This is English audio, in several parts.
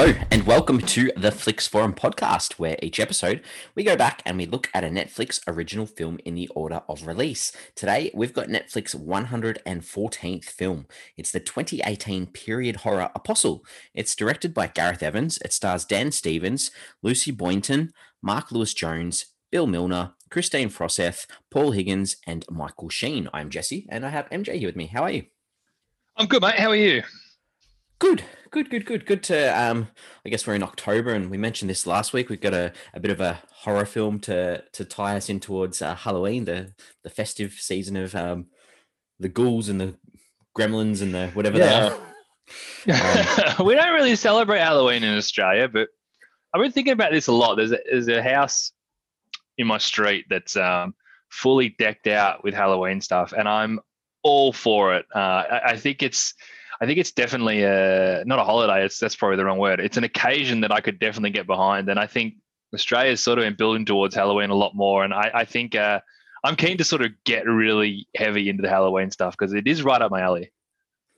Hello, and welcome to the Flix Forum podcast, where each episode we go back and we look at a Netflix original film in the order of release. Today, we've got Netflix 114th film. It's the 2018 period horror Apostle. It's directed by Gareth Evans. It stars Dan Stevens, Lucy Boynton, Mark Lewis Jones, Bill Milner, Kristine Froseth, Paul Higgins, and Michael Sheen. I'm Jesse, and I have MJ here with me. How are you? I'm good, mate. How are you? Good, good, good, good, good to. Um, I guess we're in October, and we mentioned this last week. We've got a, a bit of a horror film to to tie us in towards uh, Halloween, the the festive season of um, the ghouls and the gremlins and the whatever yeah. they are. Um, we don't really celebrate Halloween in Australia, but I've been thinking about this a lot. There's a, there's a house in my street that's um, fully decked out with Halloween stuff, and I'm all for it. Uh, I, I think it's I think it's definitely a not a holiday. It's that's probably the wrong word. It's an occasion that I could definitely get behind, and I think Australia's sort of building towards Halloween a lot more. And I, I think uh, I'm keen to sort of get really heavy into the Halloween stuff because it is right up my alley.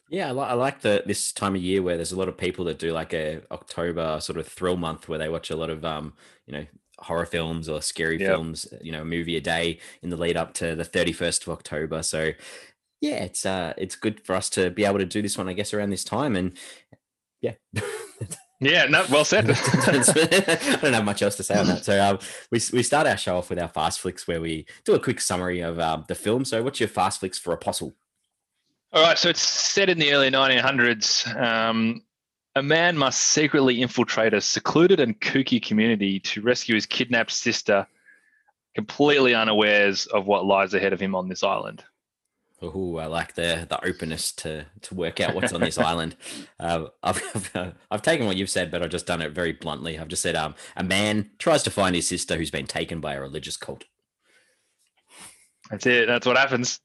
Yeah, I, li- I like the this time of year where there's a lot of people that do like a October sort of thrill month where they watch a lot of um you know horror films or scary yep. films, you know, a movie a day in the lead up to the 31st of October. So yeah, it's uh it's good for us to be able to do this one, I guess, around this time. And yeah. yeah, no, well said. I don't have much else to say on that. So um, we, we start our show off with our fast flicks where we do a quick summary of um, the film. So what's your fast flicks for Apostle? All right, so it's set in the early 1900s. Um, a man must secretly infiltrate a secluded and kooky community to rescue his kidnapped sister, completely unawares of what lies ahead of him on this island. Oh, I like the the openness to to work out what's on this island. Uh, I've, I've, I've taken what you've said, but I've just done it very bluntly. I've just said, um, a man tries to find his sister who's been taken by a religious cult. That's it. That's what happens.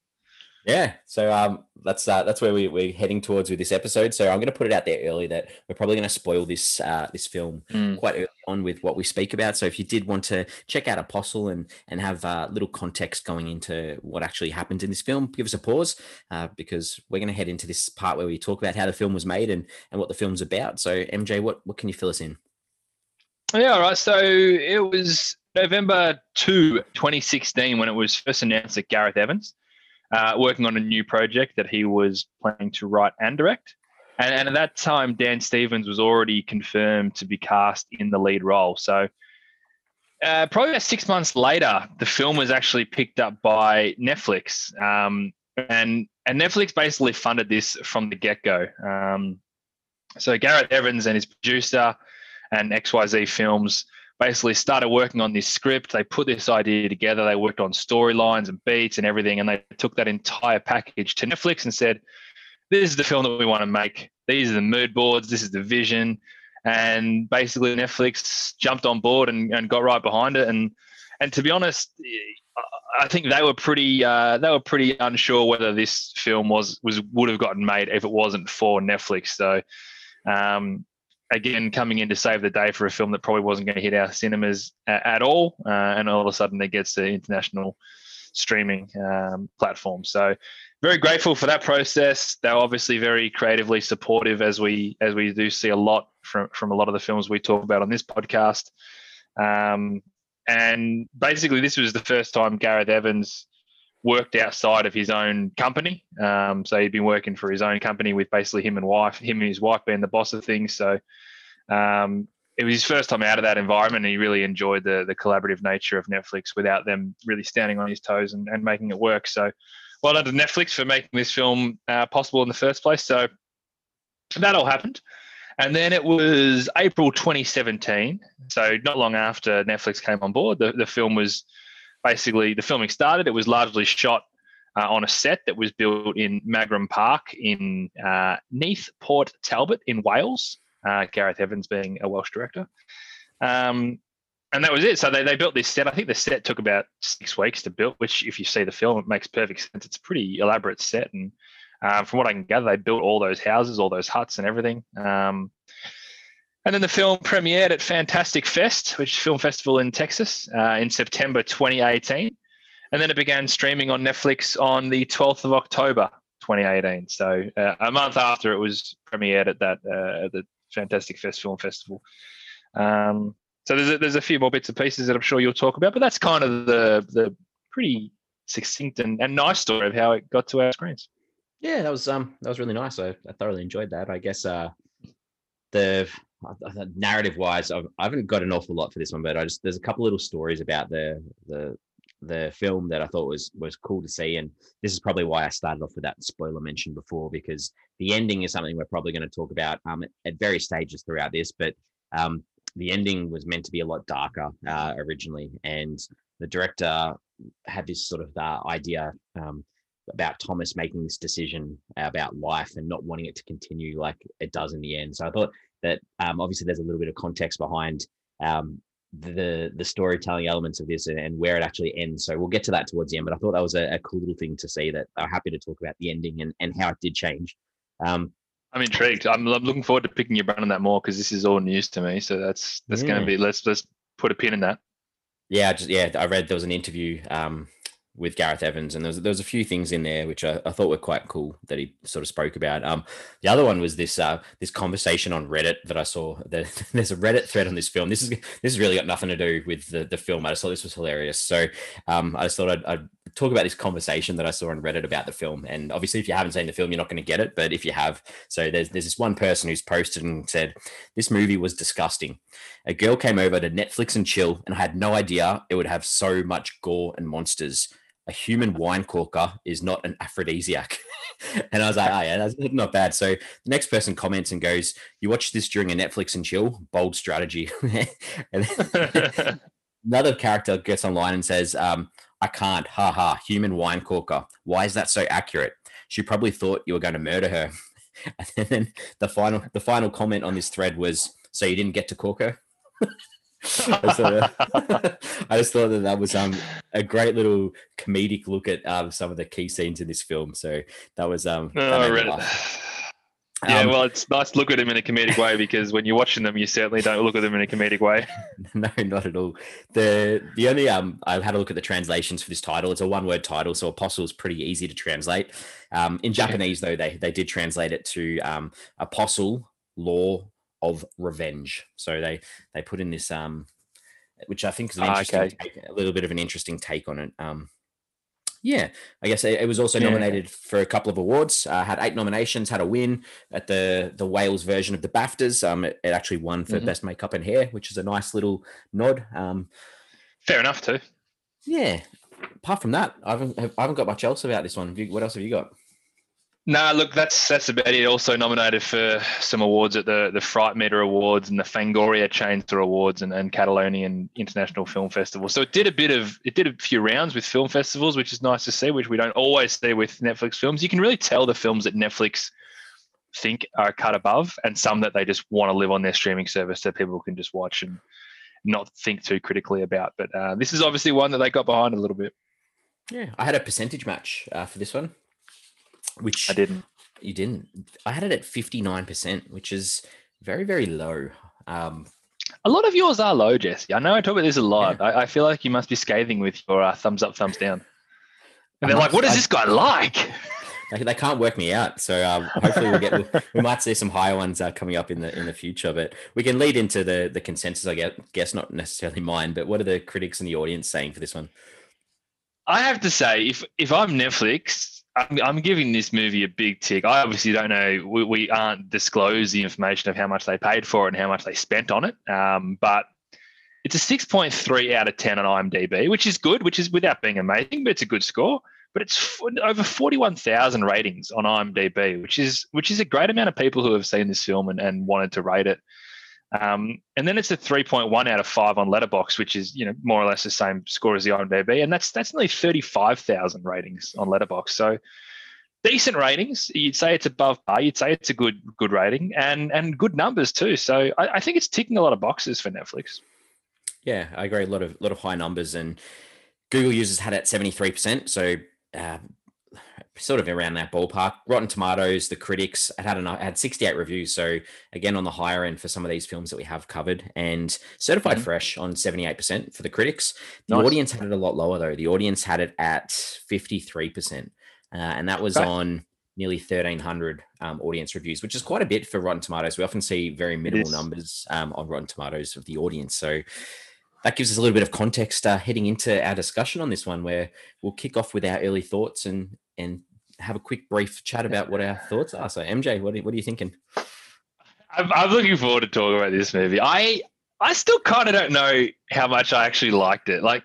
Yeah, so um, that's uh, that's where we, we're heading towards with this episode. So I'm going to put it out there early that we're probably going to spoil this uh, this film mm. quite early on with what we speak about. So if you did want to check out Apostle and and have a uh, little context going into what actually happened in this film, give us a pause uh, because we're going to head into this part where we talk about how the film was made and and what the film's about. So MJ, what what can you fill us in? Yeah, all right. So it was November 2, 2016 when it was first announced that Gareth Evans uh, working on a new project that he was planning to write and direct. And, and, at that time, Dan Stevens was already confirmed to be cast in the lead role. So, uh, probably about six months later, the film was actually picked up by Netflix. Um, and, and Netflix basically funded this from the get go. Um, so, Gareth Evans and his producer and XYZ Films basically started working on this script. They put this idea together. They worked on storylines and beats and everything, and they took that entire package to Netflix and said, "This is the film that we want to make. These are the mood boards. This is the vision." And basically, Netflix jumped on board and, and got right behind it. And and to be honest, I think they were pretty uh, they were pretty unsure whether this film was was would have gotten made if it wasn't for Netflix. So um, again coming in to save the day for a film that probably wasn't going to hit our cinemas at, at all, uh, and all of a sudden it gets to international streaming um, platforms. So very grateful for that process. They're obviously very creatively supportive, as we as we do see a lot from from a lot of the films we talk about on this podcast. Um, and basically, this was the first time Gareth Evans worked outside of his own company. Um, so he'd been working for his own company with basically him and wife, him and his wife being the boss of things. So um, it was his first time out of that environment, and he really enjoyed the the collaborative nature of Netflix without them really standing on his toes and, and making it work. So well done to Netflix for making this film uh, possible in the first place. So that all happened. And then it was April 2017. So not long after Netflix came on board, the, the film was basically the filming started. It was largely shot uh, on a set that was built in Margam Park in uh, Neath Port Talbot in Wales. Uh, Gareth Evans being a Welsh director. Um, and that was it. So they, they built this set. I think the set took about six weeks to build, which, if you see the film, it makes perfect sense. It's a pretty elaborate set. And uh, from what I can gather, they built all those houses, all those huts, and everything. Um, and then the film premiered at Fantastic Fest, which is a film festival in Texas, uh, in September 2018. And then it began streaming on Netflix on the 12th of October 2018. So uh, a month after it was premiered at that uh, the fantastic fest film festival. Um, so there's a, there's a few more bits and pieces that I'm sure you'll talk about, but that's kind of the the pretty succinct and, and nice story of how it got to our screens. Yeah, that was um that was really nice. I, I thoroughly enjoyed that. I guess uh the narrative wise, I've, I haven't got an awful lot for this one, but I just there's a couple little stories about the the the film that I thought was was cool to see, and this is probably why I started off with that spoiler mention before because the ending is something we're probably going to talk about um, at, at various stages throughout this, but um, the ending was meant to be a lot darker uh, originally, and the director had this sort of uh, idea um, about Thomas making this decision about life and not wanting it to continue like it does in the end. So I thought that um, obviously there's a little bit of context behind um, the the storytelling elements of this and, and, where it actually ends. So we'll get to that towards the end. But I thought that was a, a cool little thing to see that I'm happy to talk about the ending and, and how it did change. Um, I'm intrigued. I'm, I'm, looking forward to picking your brain on that more because this is all news to me. So that's that's yeah. going to be let's let's put a pin in that. Yeah, just yeah. I read there was an interview um, with Gareth Evans, and there was there was a few things in there which I, I, thought were quite cool that he sort of spoke about. Um, the other one was this uh, this conversation on Reddit that I saw. there's a Reddit thread on this film. This is this has really got nothing to do with the, the film. I just thought this was hilarious. So um, I just thought I'd, I'd, talk about this conversation that I saw on Reddit about the film. And obviously, if you haven't seen the film, you're not going to get it. But if you have, so there's there's this one person who's posted and said this movie was disgusting. A girl came over to Netflix and chill, and I had no idea it would have so much gore and monsters a human wine corker is not an aphrodisiac. and I was like, oh, yeah, that's not bad. So the next person comments and goes, You watch this during a Netflix and chill? Bold strategy. and another character gets online and says, um, I can't. Ha ha. Human wine corker. Why is that so accurate? She probably thought you were going to murder her. and then the final the final comment on this thread was, So you didn't get to cork her? So, I just thought that that was um, a great little comedic look at um, some of the key scenes in this film. So that was um. Oh, I read it. Yeah, um, well, it's nice to look at them in a comedic way because when you're watching them, you certainly don't look at them in a comedic way. no, not at all. The the only um, I had a look at the translations for this title. It's a one word title, so apostle is pretty easy to translate. Um, in Japanese though, they they did translate it to um, apostle law of revenge. So they they put in this um, which I think is an ah, interesting, okay. take, a little bit of an interesting take on it. Um, yeah, I guess it, it was also yeah. nominated for a couple of awards. Uh, had eight nominations, had a win at the the Wales version of the BAFTAs. Um, it, it actually won for mm-hmm. best makeup and hair, which is a nice little nod. Um, fair enough too. Yeah. Apart from that, I haven't I haven't got much else about this one. What else have you got? No, look, that's that's about it. Also nominated for some awards at the the Fright Meter Awards and the Fangoria Chainsaw Awards and, and Catalonian International Film Festival. So it did a bit of it did a few rounds with film festivals, which is nice to see, which we don't always see with Netflix films. You can really tell the films that Netflix think are cut above and some that they just want to live on their streaming service so people can just watch and not think too critically about. But uh, this is obviously one that they got behind a little bit. Yeah, I had a percentage match uh, for this one which I didn't. You didn't. I had it at fifty nine percent, which is very very low. Um, a lot of yours are low, Jesse. I know I talk about this a lot. Yeah. I, I, feel like you must be scathing with your uh, thumbs up, thumbs down. And they're like, "What is I, this guy like?" They, they, can't work me out, so um, hopefully we'll get we might see some higher ones uh, coming up in the in the future. But we can lead into the the consensus. I guess not necessarily mine, but what are the critics and the audience saying for this one? I have to say, if if I'm Netflix, I'm, I'm giving this movie a big tick. I obviously don't know. We, we aren't disclosed the information of how much they paid for it and how much they spent on it. Um, but it's a 6.3 out of 10 on IMDb, which is good, which is without being amazing, but it's a good score. But it's over 41,000 ratings on IMDb, which is which is a great amount of people who have seen this film and, and wanted to rate it. Um, and then it's a 3.1 out of five on Letterboxd, which is you know more or less the same score as the IMDb, and that's that's nearly 35,000 ratings on Letterboxd. So decent ratings. You'd say it's above par. You'd say it's a good good rating and and good numbers too. So I, I think it's ticking a lot of boxes for Netflix. Yeah, I agree. A lot of lot of high numbers, and Google users had it 73%. So uh, sort of around that ballpark. Rotten Tomatoes, the critics, it had an, it had 68 reviews. So again, on the higher end for some of these films that we have covered, and certified mm-hmm. fresh on 78% for the critics. The nice. audience had it a lot lower though. The audience had it at 53%, uh, and that was okay. on nearly 1,300 um, audience reviews, which is quite a bit for Rotten Tomatoes. We often see very minimal numbers um, on Rotten Tomatoes of the audience. So that gives us a little bit of context uh, heading into our discussion on this one, where we'll kick off with our early thoughts and and have a quick brief chat about what our thoughts are. So, MJ, what are, what are you thinking? I'm, I'm looking forward to talking about this movie. I I still kind of don't know how much I actually liked it. Like,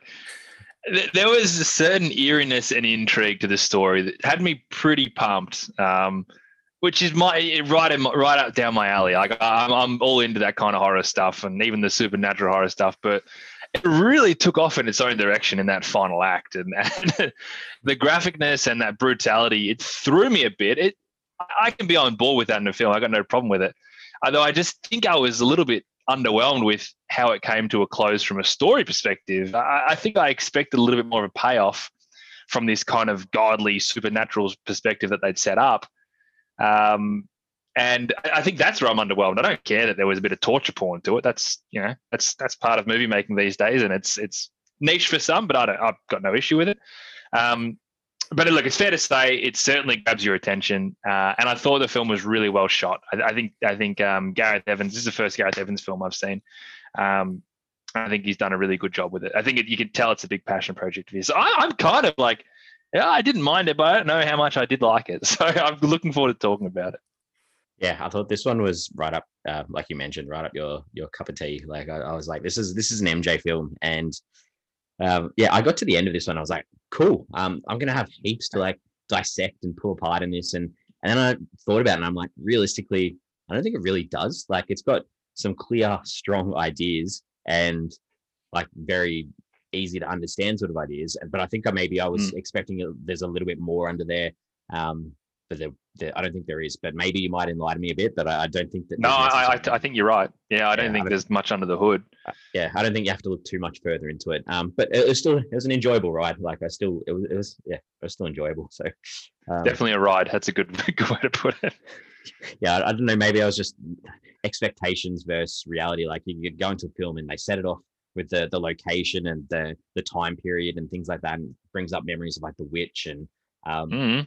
th- there was a certain eeriness and intrigue to the story that had me pretty pumped. Um, which is my right in, right up down my alley. Like I'm, I'm all into that kind of horror stuff and even the supernatural horror stuff. But it really took off in its own direction in that final act, and, and the graphicness and that brutality it threw me a bit. It I can be on board with that in the film. I got no problem with it. Although I just think I was a little bit underwhelmed with how it came to a close from a story perspective. I, I think I expected a little bit more of a payoff from this kind of godly supernatural perspective that they'd set up. Um, and I think that's where I'm underwhelmed. I don't care that there was a bit of torture porn to it. That's you know that's that's part of movie making these days, and it's it's niche for some, but I don't I've got no issue with it. Um, but look, it's fair to say it certainly grabs your attention, uh, and I thought the film was really well shot. I, I think I think um, Gareth Evans. This is the first Gareth Evans film I've seen. Um, I think he's done a really good job with it. I think it, you can tell it's a big passion project of his. So I, I'm kind of like, yeah, I didn't mind it, but I don't know how much I did like it. So I'm looking forward to talking about it. Yeah, I thought this one was right up, uh, like you mentioned, right up your your cup of tea. Like I, I was like, this is this is an MJ film, and um, yeah, I got to the end of this one. I was like, cool. Um, I'm gonna have heaps to like dissect and pull apart in this, and and then I thought about it, and I'm like, realistically, I don't think it really does. Like, it's got some clear, strong ideas and like very easy to understand sort of ideas. But I think I maybe I was mm. expecting there's a little bit more under there. Um, but there, there, I don't think there is. But maybe you might enlighten me a bit. But I, I don't think that. No, I, I, I, think you're right. Yeah, I don't yeah, think don't, there's much under the hood. Uh, yeah, I don't think you have to look too much further into it. Um, but it was still it was an enjoyable ride. Like I still it was it was yeah it was still enjoyable. So um, definitely a ride. That's a good good way to put it. Yeah, I, I don't know. Maybe I was just expectations versus reality. Like you could go into a film and they set it off with the the location and the the time period and things like that, and brings up memories of like the witch and um, mm-hmm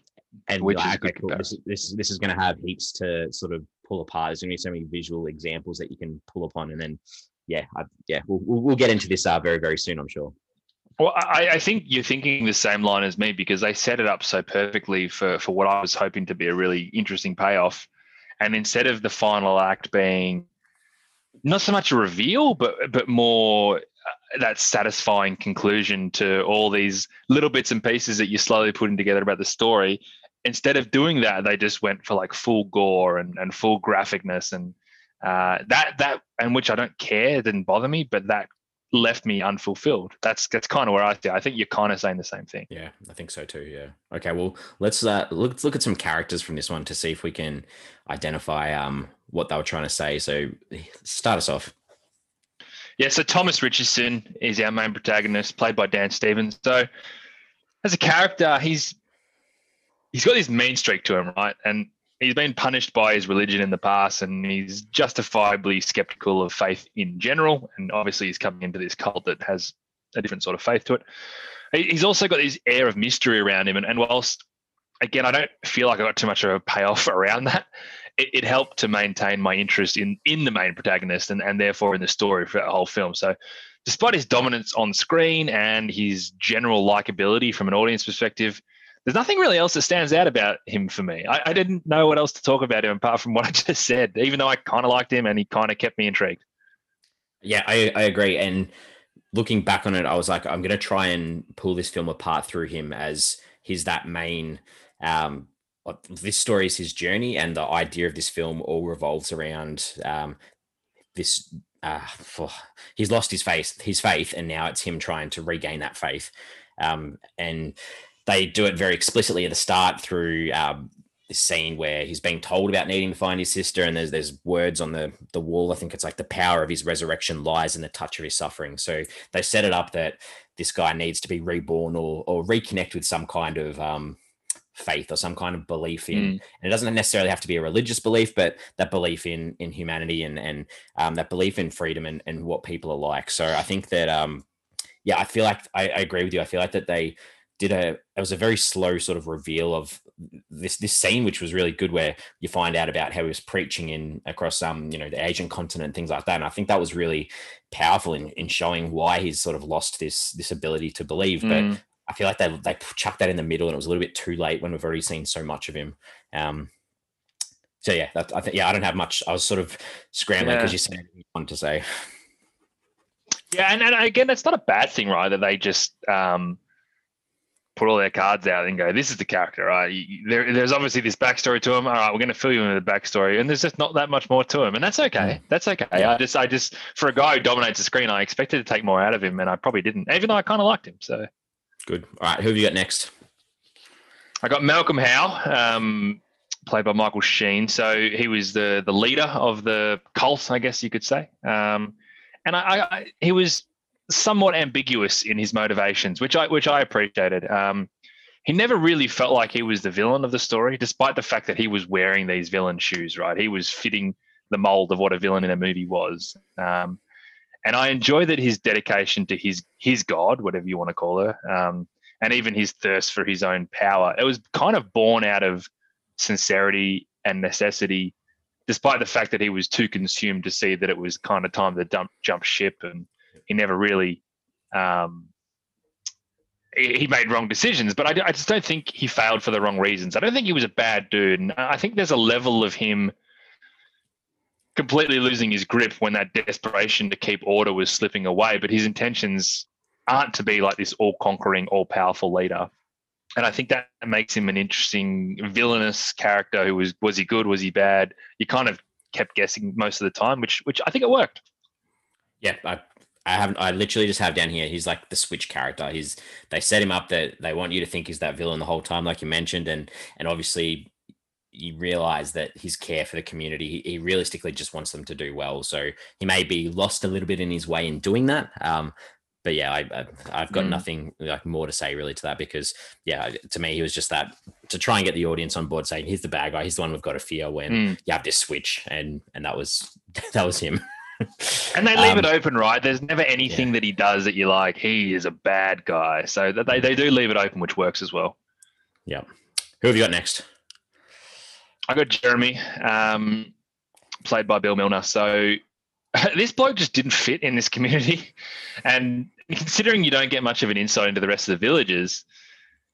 and which like, okay, cool. this, this this is going to have heaps to sort of pull apart. There's going to be so many visual examples that you can pull upon, and then yeah, I, yeah, we'll, we'll get into this uh, very very soon, I'm sure. Well, I, I, think you're thinking the same line as me because they set it up so perfectly for for what I was hoping to be a really interesting payoff, and instead of the final act being not so much a reveal, but but more uh, that satisfying conclusion to all these little bits and pieces that you're slowly putting together about the story instead of doing that, they just went for like full gore and, and full graphicness and uh, that that and which I don't care, didn't bother me, but that left me unfulfilled. That's that's kind of where I see. I think you're kind of saying the same thing. Yeah, I think so too. Yeah. Okay. Well, let's uh, look look at some characters from this one to see if we can identify um what they were trying to say. So, start us off. Yeah. So Thomas Richardson is our main protagonist, played by Dan Stevens. So, as a character, he's he's got this mean streak to him, right? And he's been punished by his religion in the past, and he's justifiably skeptical of faith in general. And obviously, he's coming into this cult that has a different sort of faith to it. He's also got this air of mystery around him, and, and whilst again, I don't feel like I got too much of a payoff around that. It, it, helped to maintain my interest in in the main protagonist and, and therefore in the story for the whole film. So, despite his dominance on screen and his general likability from an audience perspective, there's nothing really else that stands out about him for me. I, I, didn't know what else to talk about him apart from what I just said, even though I kind of liked him and he kind of kept me intrigued. Yeah, I, I agree. And looking back on it, I was like, I'm going to try and pull this film apart through him as he's that main. Um, this story is his journey, and the idea of this film all revolves around um, this. Uh, he's lost his faith, his faith, and now it's him trying to regain that faith. Um, and they do it very explicitly at the start through um, this scene where he's being told about needing to find his sister, and there's there's words on the the wall. I think it's like the power of his resurrection lies in the touch of his suffering. So they set it up that this guy needs to be reborn or or reconnect with some kind of um, faith or some kind of belief in mm. and it doesn't necessarily have to be a religious belief but that belief in in humanity and and um, that belief in freedom and, and what people are like so i think that um yeah i feel like I, I agree with you i feel like that they did a it was a very slow sort of reveal of this this scene, which was really good, where you find out about how he was preaching in across um you know the Asian continent, things like that. And I think that was really powerful in, in showing why he's sort of lost this this ability to believe. Mm. But I feel like they they chucked that in the middle, and it was a little bit too late when we've already seen so much of him. Um, so yeah, that, I think yeah, I don't have much. I was sort of scrambling because yeah. you said you wanted to say. Yeah, and, and again, that's not a bad thing, right? That they just um, put all their cards out and go, "This is the character, right?" There, there's obviously this backstory to him. All right, we're going to fill you in with the backstory, and there's just not that much more to him, and that's okay. That's okay. Yeah. I just, I just, for a guy who dominates the screen, I expected to take more out of him, and I probably didn't, even though I kind of liked him. So good. All right, who have you got next? I got Malcolm Howe, um, played by Michael Sheen. So he was the the leader of the cult, I guess you could say. Um, and I, I, he was somewhat ambiguous in his motivations, which I which I appreciated. Um, he never really felt like he was the villain of the story, despite the fact that he was wearing these villain shoes. Right, he was fitting the mold of what a villain in a movie was. Um, and I enjoy that his dedication to his his God, whatever you want to call her, um, and even his thirst for his own power. It was kind of born out of sincerity and necessity, despite the fact that he was too consumed to see that it was kind of time to dump, jump ship and he never really um, he made wrong decisions, but I, I, just don't think he failed for the wrong reasons. I don't think he was a bad dude. And I think there's a level of him completely losing his grip when that desperation to keep order was slipping away. But his intentions aren't to be like this all conquering, all powerful leader. And I think that makes him an interesting villainous character who was was he good, was he bad? You kind of kept guessing most of the time, which which I think it worked. Yeah, I I haven't. I literally just have down here. He's like the switch character. He's they set him up that they want you to think he's that villain the whole time, like you mentioned, and and obviously you realize that his care for the community, he, he realistically just wants them to do well. So he may be lost a little bit in his way in doing that. Um, but yeah, I, I have got mm. nothing like more to say really to that because yeah, to me he was just that to try and get the audience on board, saying he's the bad guy, he's the one we've got to fear when mm. you have this switch, and and that was that was him and they leave um, it open, right? There's never anything yeah. that he does that you like. He is a bad guy, so they they do leave it open, which works as well. Yeah. Who have you got next? I got Jeremy, um, played by Bill Milner. So this bloke just didn't fit in this community, and considering you don't get much of an insight into the rest of the villages,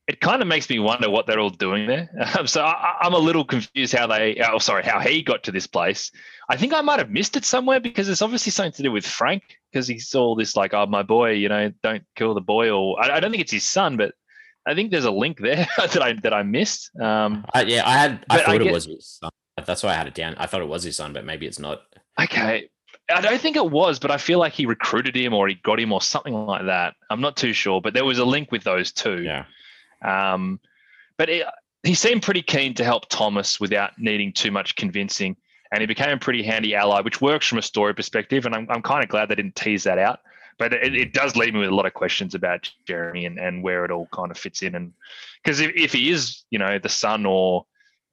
it kind of makes me wonder what they're all doing there. Um, so I, am a little confused how they, oh, sorry, how he got to this place. I think I might have missed it somewhere because it's obviously something to do with Frank because he saw this like, oh, my boy, you know, don't kill the boy, or I, I don't think it's his son, but I think there's a link there that I that I missed. Um, uh, yeah, I had, I thought I it was his son. That's why I had it down. I thought it was his son, but maybe it's not. Okay, I don't think it was, but I feel like he recruited him or he got him or something like that. I'm not too sure, but there was a link with those two. Yeah. Um, but it, he seemed pretty keen to help Thomas without needing too much convincing. And he became a pretty handy ally, which works from a story perspective. And I'm, I'm kind of glad they didn't tease that out. But it, it does leave me with a lot of questions about Jeremy and, and where it all kind of fits in. And because if, if he is, you know, the son or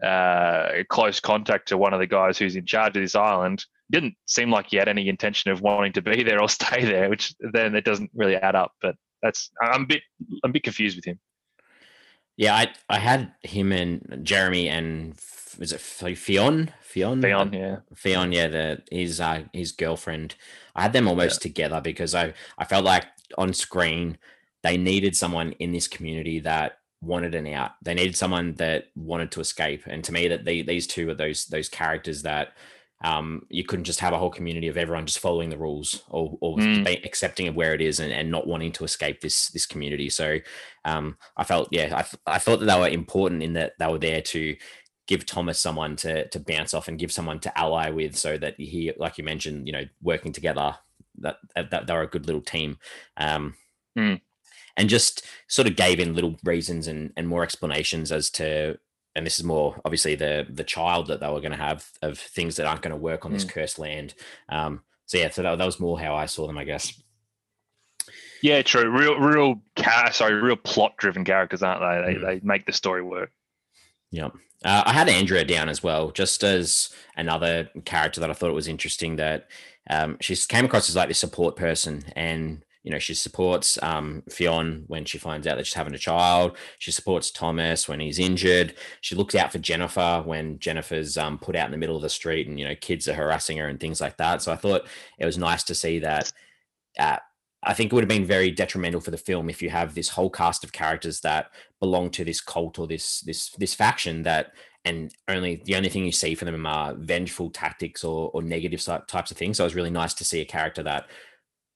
uh, close contact to one of the guys who's in charge of this island, didn't seem like he had any intention of wanting to be there or stay there, which then it doesn't really add up. But that's I'm a bit I'm a bit confused with him. Yeah, I I had him and Jeremy and was it Ffion? Ffion? Ffion, yeah. Ffion, yeah, the his uh, his girlfriend. I had them almost yeah. together because I I felt like on screen they needed someone in this community that wanted an out. They needed someone that wanted to escape. And to me, that they, these two are those those characters that um, you couldn't just have a whole community of everyone just following the rules or, or mm. accepting of where it is and, and not wanting to escape this this community. So um, I felt, yeah, I, I thought that they were important in that they were there to give Thomas someone to to bounce off and give someone to ally with, so that he, like you mentioned, you know, working together, that that they're a good little team. Um, mm. And just sort of gave in little reasons and, and more explanations as to and this is more obviously the the child that they were going to have of things that aren't going to work on this mm. cursed land. Um, so yeah, so that, that, was more how I saw them, I guess. Yeah, true. Real, real, sorry, real plot-driven characters, aren't they? They, mm. they make the story work. Yeah. Uh, I had Andrea down as well, just as another character that I thought it was interesting that um, she came across as like the support person, and you know, she supports um, Ffion when she finds out that she's having a child. She supports Thomas when he's injured. She looks out for Jennifer when Jennifer's um, put out in the middle of the street and, you know, kids are harassing her and things like that. So I thought it was nice to see that. Uh, I think it would have been very detrimental for the film if you have this whole cast of characters that belong to this cult or this this this faction that and only the only thing you see from them are vengeful tactics or, or negative types of things. So it was really nice to see a character that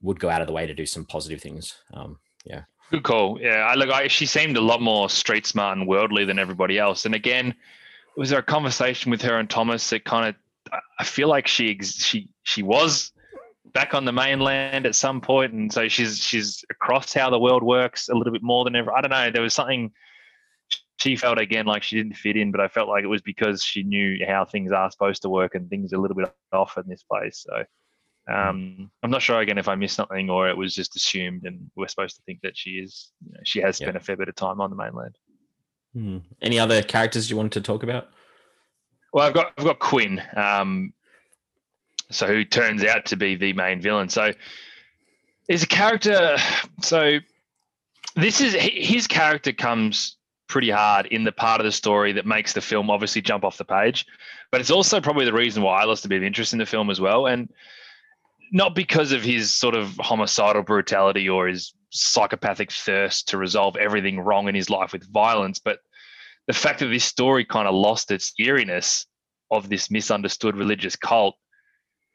would go out of the way to do some positive things. Um, yeah. Good call. Yeah, I look. I, she seemed a lot more street smart and worldly than everybody else. And again, was there a conversation with her and Thomas that kind of? I feel like she she she was back on the mainland at some point, and so she's she's across how the world works a little bit more than ever. I don't know. There was something she felt again like she didn't fit in, but I felt like it was because she knew how things are supposed to work and things are a little bit off in this place. So um, I'm not sure again if I missed something or it was just assumed, and we're supposed to think that she is. You know, she has spent a fair bit of time on the mainland. Hmm. Any other characters you wanted to talk about? Well, I've got I've got Quinn, um, so who turns out to be the main villain. So is a character. So this is his character comes pretty hard in the part of the story that makes the film obviously jump off the page, but it's also probably the reason why I lost a bit of interest in the film as well. And not because of his sort of homicidal brutality or his psychopathic thirst to resolve everything wrong in his life with violence, but the fact that this story kind of lost its eeriness of this misunderstood religious cult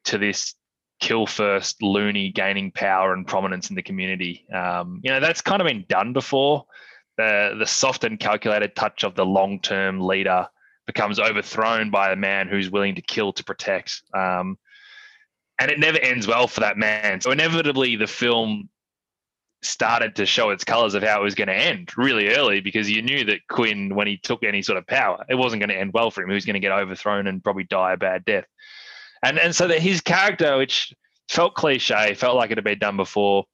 to this kill first loony gaining power and prominence in the community. Um, you know, that's kind of been done before. The the soft and calculated touch of the long term leader becomes overthrown by a man who's willing to kill to protect. Um, and it never ends well for that man. So inevitably, the film started to show its colors of how it was going to end really early because you knew that Quinn, when he took any sort of power, it wasn't going to end well for him. He was going to get overthrown and probably die a bad death. And and so that his character, which felt cliche, felt like it had been done before,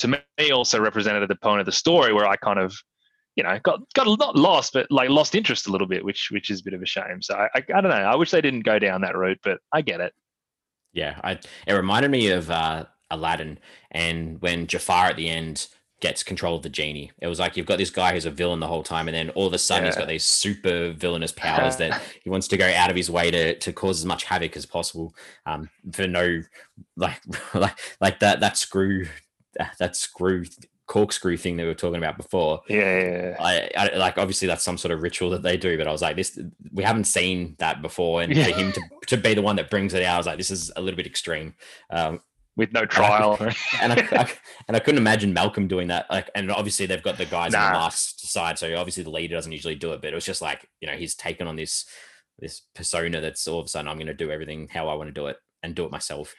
to me also represented the point of the story where I kind of, you know, got got not lost, but like lost interest a little bit, which which is a bit of a shame. So I I, I don't know. I wish they didn't go down that route, but I get it. Yeah, I, it reminded me of uh, Aladdin, and when Jafar at the end gets control of the genie. It was like you've got this guy who's a villain the whole time, and then all of a sudden yeah. he's got these super villainous powers that he wants to go out of his way to to cause as much havoc as possible. Um, for no like like like that that screw that screw corkscrew thing that we were talking about before. Yeah, yeah, I, I, like obviously that's some sort of ritual that they do, but I was like, this we haven't seen that before, and yeah. for him to to be the one that brings it out, I was like, this is a little bit extreme. Um, with no trial, and I, and I, and I, couldn't imagine Malcolm doing that. Like, and obviously they've got the guys nah. on the last side, so obviously the leader doesn't usually do it, but it was just like you know he's taken on this this persona that's all of a sudden I'm going to do everything how I want to do it and do it myself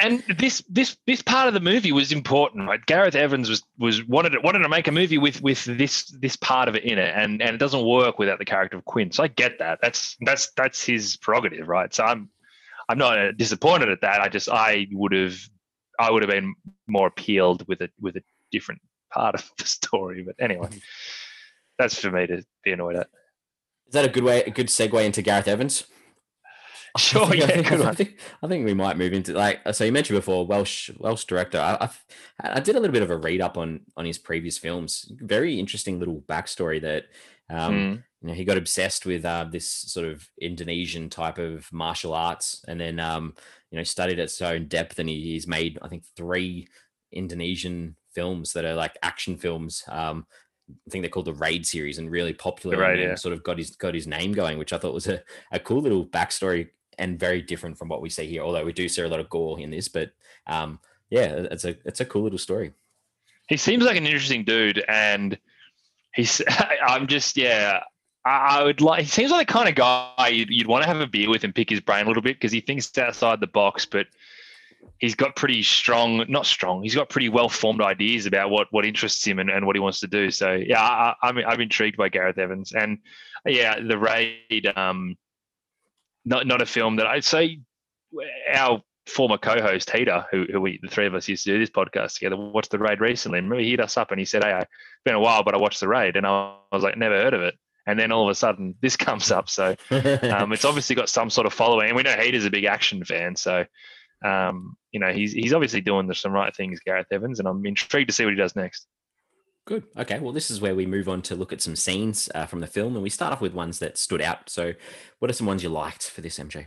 and this this this part of the movie was important, right? Gareth Evans was was wanted to, wanted to make a movie with with this this part of it in it, and and it doesn't work without the character of Quinn. So I get that. That's that's that's his prerogative, right? So I'm I'm not uh, disappointed at that. I just I would have I would have been more appealed with a with a different part of the story. But anyway, mm-hmm. that's for me to be annoyed at. Is that a good way, a good segue into Gareth Evans? Sure, I think, yeah, I think, I think, I think, we might move into like so. You mentioned before Welsh Welsh director. I, I, I did a little bit of a read up on on his previous films. Very interesting little backstory that um, mm. you know he got obsessed with uh, this sort of Indonesian type of martial arts, and then um, you know studied it so in depth, and he, he's made I think three Indonesian films that are like action films. Um, I think they're called the Raid series and really popular right, and yeah. sort of got his got his name going, which I thought was a, a cool little backstory and very different from what we see here. Although we do see a lot of gore in this, but um, yeah, it's a it's a cool little story. He seems like an interesting dude, and he's. I'm just yeah. I, would like. He seems like the kind of guy you'd, you'd want to have a beer with and pick his brain a little bit because he thinks outside the box, but he's got pretty strong, not strong. He's got pretty well formed ideas about what what interests him and, and what he wants to do. So yeah, I, I'm I'm intrigued by Gareth Evans, and yeah, the raid. Um, not not a film that I'd say our former co-host Heater, who, who we the three of us used to do this podcast together, watched the raid recently. And remember, he hit us up and he said, "Hey, it's been a while, but I watched the raid," and I was like, "Never heard of it." And then all of a sudden, this comes up. So um, it's obviously got some sort of following, and we know Heater's a big action fan. So um, you know, he's he's obviously doing some right things, Gareth Evans, and I'm intrigued to see what he does next. Good. Okay. Well, this is where we move on to look at some scenes uh, from the film, and we start off with ones that stood out. So, what are some ones you liked for this, MJ?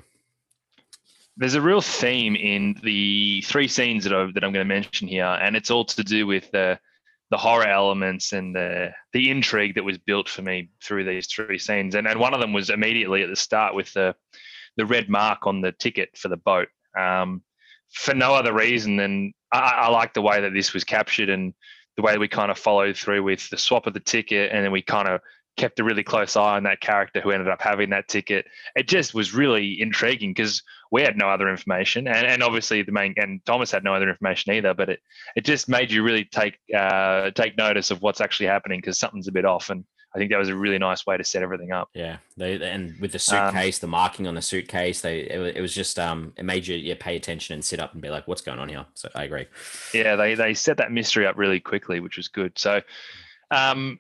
There's a real theme in the three scenes that, I, that I'm going to mention here, and it's all to do with the the horror elements and the the intrigue that was built for me through these three scenes. And and one of them was immediately at the start with the the red mark on the ticket for the boat. Um, for no other reason than I, I like the way that this was captured and the way we kind of followed through with the swap of the ticket, and then we kind of kept a really close eye on that character who ended up having that ticket. It just was really intriguing because we had no other information, and, and obviously the main and Thomas had no other information either. But it it just made you really take uh, take notice of what's actually happening because something's a bit off, and I think that was a really nice way to set everything up. Yeah, they and with the um, suitcase, um, the marking on the suitcase, they it, it, was just um it made you yeah, pay attention and sit up and be like, what's going on here? So I agree. Yeah, they they set that mystery up really quickly, which was good. So, um,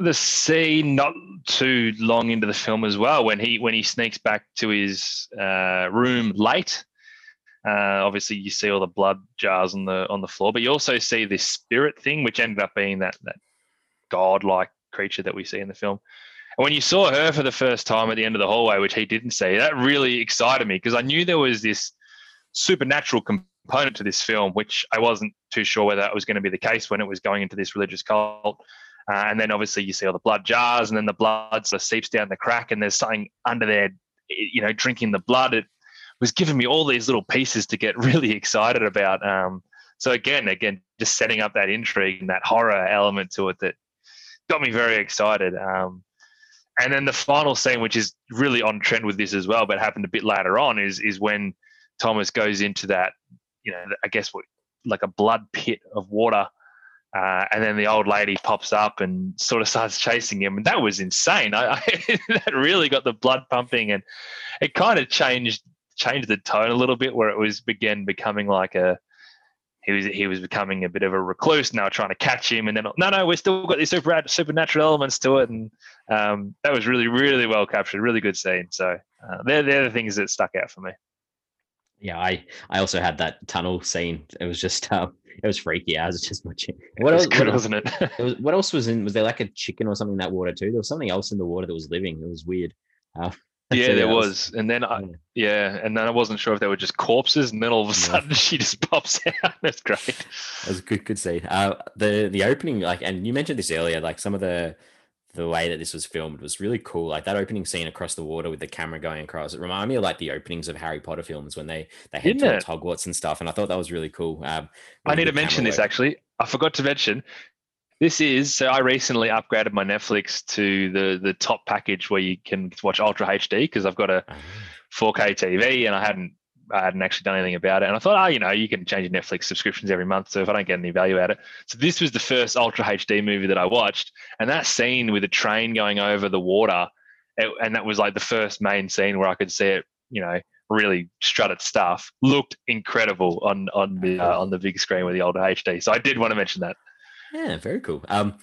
the scene not too long into the film as well when he when he sneaks back to his uh, room late. Uh, obviously, you see all the blood jars on the on the floor, but you also see this spirit thing, which ended up being that that god-like creature that we see in the film. And when you saw her for the first time at the end of the hallway, which he didn't see, that really excited me because I knew there was this supernatural component to this film, which I wasn't too sure whether that was going to be the case when it was going into this religious cult. Uh, and then obviously you see all the blood jars, and then the blood sort of seeps down the crack, and there's something under there, you know, drinking the blood. It was giving me all these little pieces to get really excited about. Um, so again, again, just setting up that intrigue and that horror element to it that got me very excited. Um, and then the final scene, which is really on trend with this as well, but happened a bit later on, is is when Thomas goes into that, you know, I guess what like a blood pit of water, uh, and then the old lady pops up and sort of starts chasing him, and that was insane. I, I that really got the blood pumping, and it kind of changed changed the tone a little bit, where it was began becoming like a he was he was becoming a bit of a recluse. Now trying to catch him, and then no, no, we've still got these super supernatural elements to it, and um, that was really really well captured. Really good scene. So uh, they're they're the things that stuck out for me. Yeah, I I also had that tunnel scene. It was just um, it was freaky. I was just watching. What else? Good, what, wasn't it? it was, what else was in? Was there like a chicken or something in that water too? There was something else in the water that was living. It was weird. Uh, yeah, there was. And then I, yeah, and then I wasn't sure if they were just corpses, and then all of a sudden yeah. she just pops out. That's great. That was good, good scene. Uh, the the opening, like, and you mentioned this earlier, like some of the the way that this was filmed was really cool. Like that opening scene across the water with the camera going across. It reminded me of like the openings of Harry Potter films when they they head Didn't towards it? Hogwarts and stuff. And I thought that was really cool. Um, I need to mention this work. actually. I forgot to mention this is so. I recently upgraded my Netflix to the the top package where you can watch Ultra HD because I've got a 4K ah. TV and I hadn't I hadn't actually done anything about it. And I thought, oh, you know, you can change your Netflix subscriptions every month. So if I don't get any value out of it, so this was the first Ultra HD movie that I watched, and that scene with the train going over the water, it, and that was like the first main scene where I could see it, you know, really strutted stuff. Looked incredible on on the uh, on the big screen with the Ultra HD. So I did want to mention that. Yeah, very cool. Um,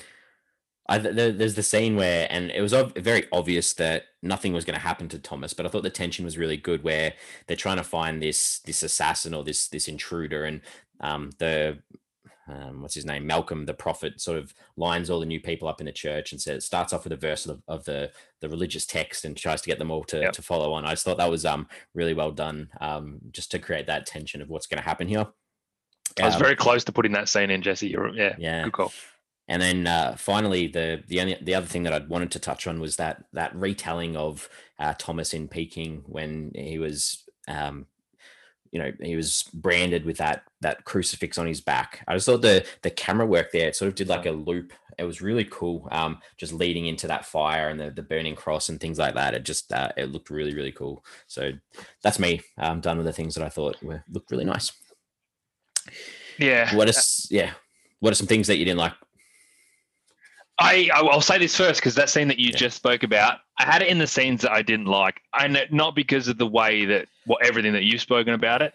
I, there's the scene where, and it was very obvious that nothing was going to happen to Thomas, but I thought the tension was really good, where they're trying to find this this assassin or this this intruder, and um, the um, what's his name, Malcolm, the prophet, sort of lines all the new people up in the church and says starts off with a verse of, of the the religious text and tries to get them all to, yep. to follow on. I just thought that was um really well done, um, just to create that tension of what's going to happen here. I was um, very close to putting that scene in, Jesse. You're, yeah, yeah, good call. And then uh, finally, the the only the other thing that I wanted to touch on was that that retelling of uh, Thomas in Peking when he was, um, you know, he was branded with that that crucifix on his back. I just thought the the camera work there, it sort of did like a loop. It was really cool, um, just leading into that fire and the, the burning cross and things like that. It just uh, it looked really really cool. So that's me. I'm done with the things that I thought were looked really nice. Yeah. What is yeah? What are some things that you didn't like? I I'll say this first because that scene that you yeah. just spoke about, I had it in the scenes that I didn't like, and not because of the way that what everything that you've spoken about it.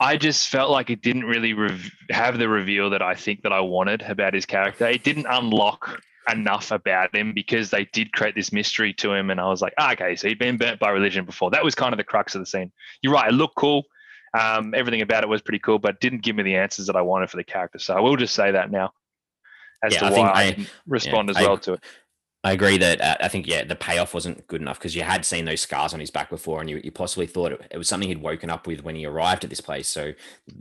I just felt like it didn't really rev- have the reveal that I think that I wanted about his character. It didn't unlock enough about him because they did create this mystery to him, and I was like, ah, okay, so he'd been burnt by religion before. That was kind of the crux of the scene. You're right; it looked cool. Um, everything about it was pretty cool, but didn't give me the answers that I wanted for the character. So I will just say that now as Yeah, to I why think I, I- didn't respond yeah, as I- well to it. I agree that uh, I think yeah the payoff wasn't good enough because you had seen those scars on his back before and you, you possibly thought it, it was something he'd woken up with when he arrived at this place. So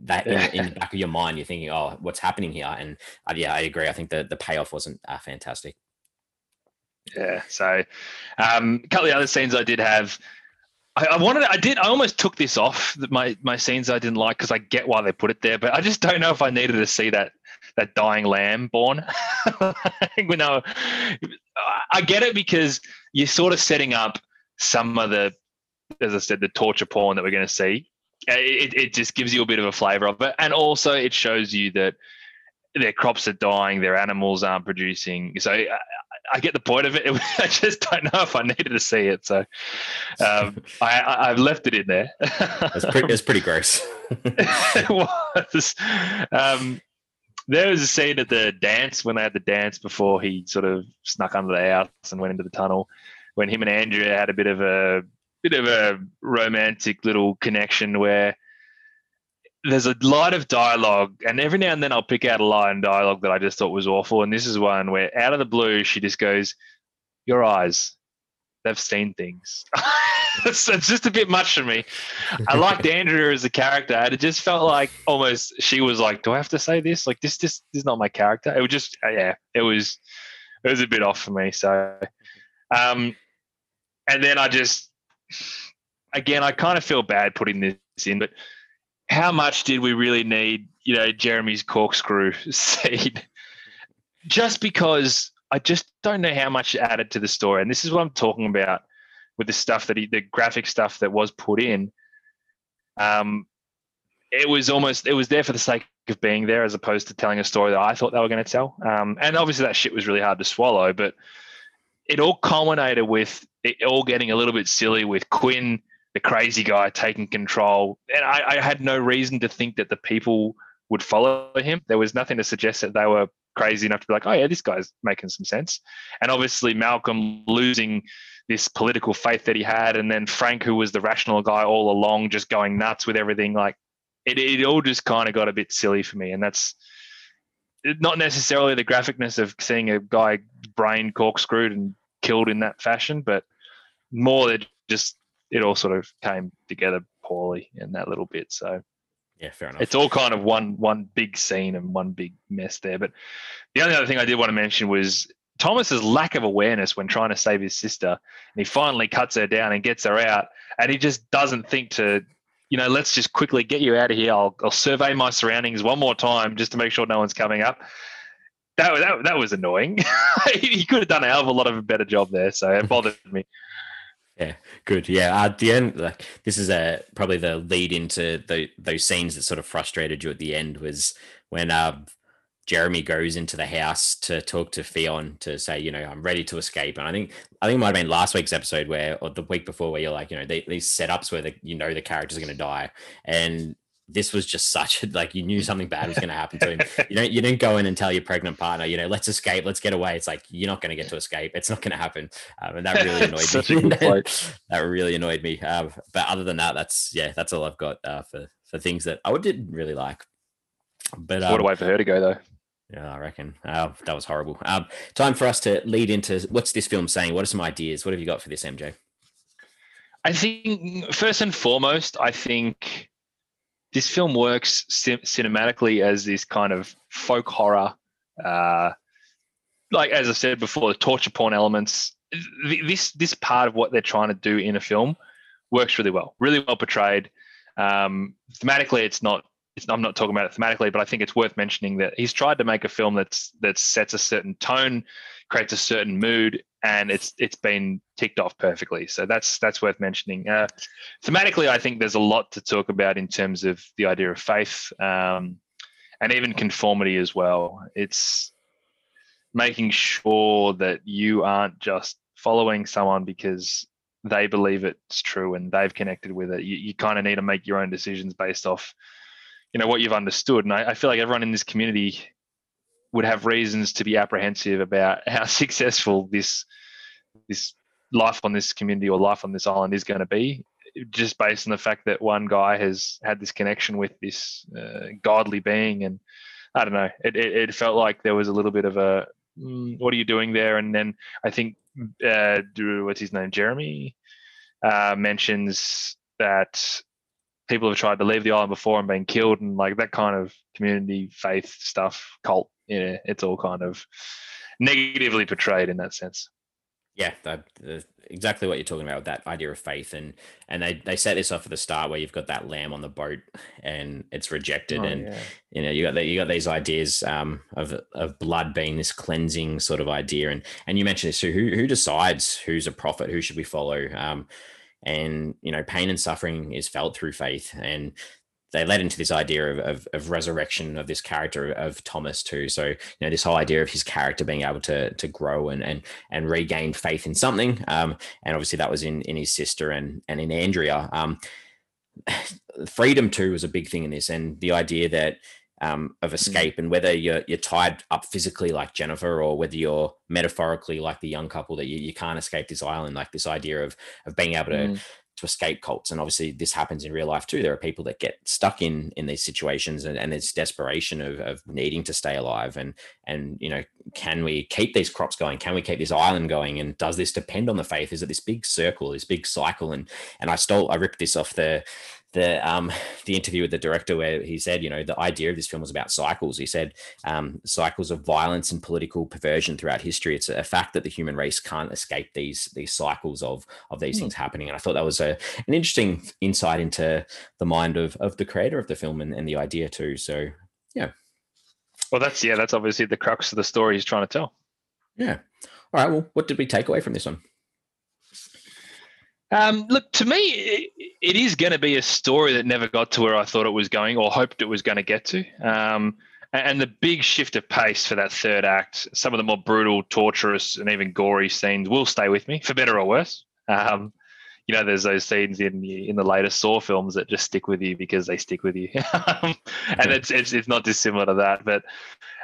that in, in the back of your mind you're thinking oh what's happening here and uh, yeah I agree I think the the payoff wasn't uh, fantastic. Yeah. So, um, a couple of the other scenes I did have. I, I wanted. I did. I almost took this off my my scenes I didn't like because I get why they put it there, but I just don't know if I needed to see that that dying lamb born. you know, I get it because you're sort of setting up some of the, as I said, the torture porn that we're going to see. Uh, It, it just gives you a bit of a flavor of it, and also it shows you that their crops are dying, their animals aren't producing. So I, get the point of it. I just don't know if I needed to see it. So um, I, I've left it in there. It's pretty it's pretty gross. it was. Um, there was a scene at the dance when they had the dance before he sort of snuck under the house and went into the tunnel. When him and Andrea had a bit of a bit of a romantic little connection where there's a lot of dialogue, and every now and then I'll pick out a line of dialogue that I just thought was awful. And this is one where, out of the blue, she just goes, "Your eyes, they've seen things." it's, it's just a bit much for me. I liked Andrea as a character, and it just felt like almost she was like, "Do I have to say this? Like this, this, this is not my character." It was just, uh, yeah, it was, it was a bit off for me. So, um, and then I just, again, I kind of feel bad putting this in, but how much did we really need, you know, Jeremy's corkscrew seed? Just because I just don't know how much it added to the story, and this is what I'm talking about with the stuff that he, the graphic stuff that was put in. Um, it was almost it was there for the sake of being there, as opposed to telling a story that I thought they were going to tell. Um, and obviously that shit was really hard to swallow, but it all culminated with it all getting a little bit silly with Quinn, the crazy guy, taking control. And I, I had no reason to think that the people would follow him. There was nothing to suggest that they were crazy enough to be like, oh yeah, this guy's making some sense. And obviously Malcolm losing this political faith that he had, and then Frank, who was the rational guy all along, just going nuts with everything. Like it, it all just kind of got a bit silly for me, and that's not necessarily the graphicness of seeing a guy brain corkscrewed and killed in that fashion, but more that just it all sort of came together poorly in that little bit. So Yeah, fair enough. it's all kind of one one big scene and one big mess there. But the only other thing I did want to mention was Thomas's lack of awareness when trying to save his sister. And he finally cuts her down and gets her out, and he just doesn't think to, you know, let's just quickly get you out of here. I'll, I'll survey my surroundings one more time just to make sure no one's coming up. That, that, that was annoying. he could have done a hell of a lot of a better job there, so it bothered me. Yeah, good. Yeah. At the end, like this is a probably the lead into the, those scenes that sort of frustrated you at the end was when uh, Jeremy goes into the house to talk to Ffion to say, you know, I'm ready to escape. And I think I think it might have been last week's episode where or the week before where you're like, you know, they, these setups where the, you know the characters are going to die, and this was just such a like you knew something bad was going to happen to him. You don't you didn't go in and tell your pregnant partner, you know, let's escape, let's get away. It's like you're not going to get to escape. It's not going to happen, um, and that really annoyed me. that really annoyed me. Uh, but other than that, that's yeah, that's all I've got uh, for for things that I didn't really like. But what um, a way for her to go, though. yeah, I reckon uh, that was horrible. Um, time for us to lead into what's this film saying? What are some ideas? What have you got for this, MJ? I think first and foremost, I think this film works cin- cinematically as this kind of folk horror, uh, like as I said before, the torture porn elements. Th- This this part of what they're trying to do in a film works really well, really well portrayed. Um, thematically, it's not. I'm not talking about it thematically, but I think it's worth mentioning that he's tried to make a film that's that sets a certain tone, creates a certain mood, and it's it's been ticked off perfectly. So that's that's worth mentioning. Uh, thematically, I think there's a lot to talk about in terms of the idea of faith um, and even conformity as well. It's making sure that you aren't just following someone because they believe it's true and they've connected with it. You, you kind of need to make your own decisions based off, you know, what you've understood. And I, I feel like everyone in this community would have reasons to be apprehensive about how successful this this life on this community or life on this island is going to be just based on the fact that one guy has had this connection with this uh, godly being, and I don't know, it, it, it felt like there was a little bit of a mm, what are you doing there? And then I think uh, what's his name, Jeremy, uh, mentions that people have tried to leave the island before and been killed, and like that kind of community faith stuff, cult. Yeah, it's all kind of negatively portrayed in that sense. Yeah, that, exactly what you're talking about with that idea of faith, and and they they set this off at the start where you've got that lamb on the boat and it's rejected, oh, and yeah. you know you got the, you got these ideas um, of of blood being this cleansing sort of idea, and and you mentioned this too. Who who decides who's a prophet? Who should we follow? Um, and you know, pain and suffering is felt through faith, and they led into this idea of, of, of, resurrection of this character of Thomas too. So you know this whole idea of his character being able to to grow and and and regain faith in something. Um, and obviously that was in in his sister and and in Andrea. Um, freedom too was a big thing in this, and the idea that. Um, of mm. escape and whether you're you're tied up physically like Jennifer or whether you're metaphorically like the young couple that you, you can't escape this island like this idea of of being able to mm. to escape cults. And obviously this happens in real life too. There are people that get stuck in in these situations and, and there's desperation of, of needing to stay alive. And and you know can we keep these crops going? Can we keep this island going? And does this depend on the faith? Is it this big circle this big cycle? And and i stole i ripped this off the the um the interview with the director where he said you know the idea of this film was about cycles. He said um, cycles of violence and political perversion throughout history. It's a fact that the human race can't escape these these cycles of of these mm. things happening. And i thought that was a an interesting insight into the mind of of the creator of the film and, and the idea too. So yeah. Well that's yeah that's obviously the crux of the story he's trying to tell. Yeah. All right. Well what did we take away from this one um, look, to me, it, it is going to be a story that never got to where I thought it was going or hoped it was going to get to. Um, and the big shift of pace for that third act, some of the more brutal, torturous, and even gory scenes will stay with me, for better or worse. Um, you know, there's those scenes in the in the later Saw films that just stick with you because they stick with you, um, and it's, it's it's not dissimilar to that. But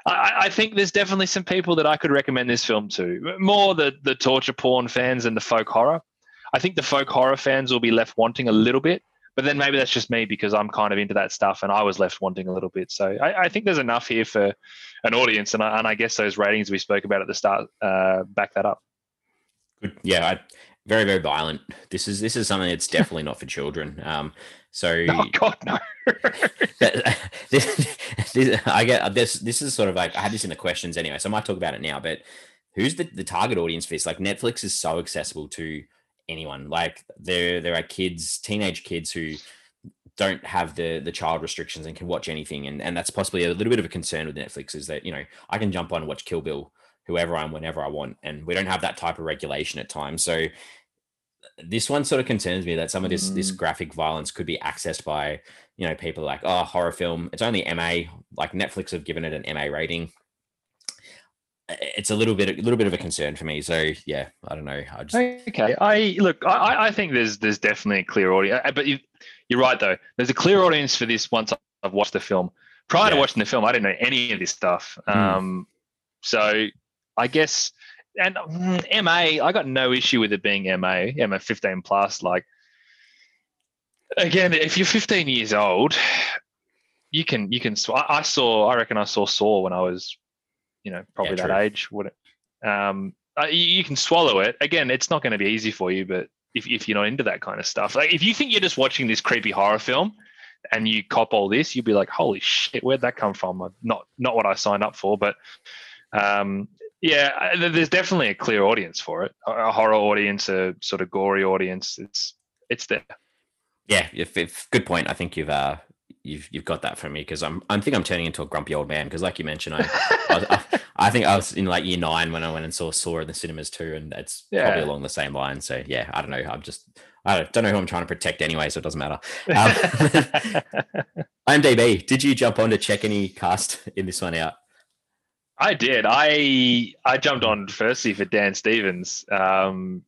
I, I, think there's definitely some people that I could recommend this film to, more the the torture porn fans and the folk horror. I think the folk horror fans will be left wanting a little bit, but then maybe that's just me because I'm kind of into that stuff and I was left wanting a little bit. So I, I think there's enough here for an audience, and I, and I guess those ratings we spoke about at the start uh, back that up. Good. Yeah, I, very very violent. This is this is something that's definitely not for children. Um, so oh god no. this, this, I get this. This is sort of like I had this in the questions anyway, so I might talk about it now. But who's the, the target audience for this? Like Netflix is so accessible to anyone. Like there there are kids, teenage kids who don't have the the child restrictions and can watch anything. And and that's possibly a little bit of a concern with Netflix is that, you know, I can jump on and watch Kill Bill whoever I am whenever I want. And we don't have that type of regulation at times. So this one sort of concerns me that some of this mm. this graphic violence could be accessed by you know people like oh horror film it's only ma like netflix have given it an ma rating it's a little bit a little bit of a concern for me. So yeah, I don't know. I just okay. I look. I, I think there's there's definitely a clear audience, uh, but you, you're right though. There's a clear audience for this once I've watched the film. Prior yeah. to watching the film, I didn't know any of this stuff. Mm. Um, so I guess and mm, MA, I got no issue with it being MA, MA 15 plus. Like again, if you're 15 years old, you can you can. I saw. I reckon I saw Saw when I was you know, probably yeah, that true. age. Would it? Um, uh, you can swallow it. Again, it's not going to be easy for you, but if, if you're not into that kind of stuff, like if you think you're just watching this creepy horror film and you cop all this, you'd be like, holy shit, where'd that come from? Not not what I signed up for, but um, yeah, there's definitely a clear audience for it, a horror audience, a sort of gory audience. It's it's there. Yeah, if, if good point. I think you've uh, you've you've got that from me because I'm I think I'm turning into a grumpy old man because like you mentioned I, I, I think I was in like year nine when I went and saw Saw in the cinemas too and it's yeah. probably along the same line. So yeah I don't know. I'm just I don't, know who I'm trying to protect anyway so it doesn't matter. Um, IMDb did you jump on to check any cast in this one out? I did. I I jumped on firstly for Dan Stevens um,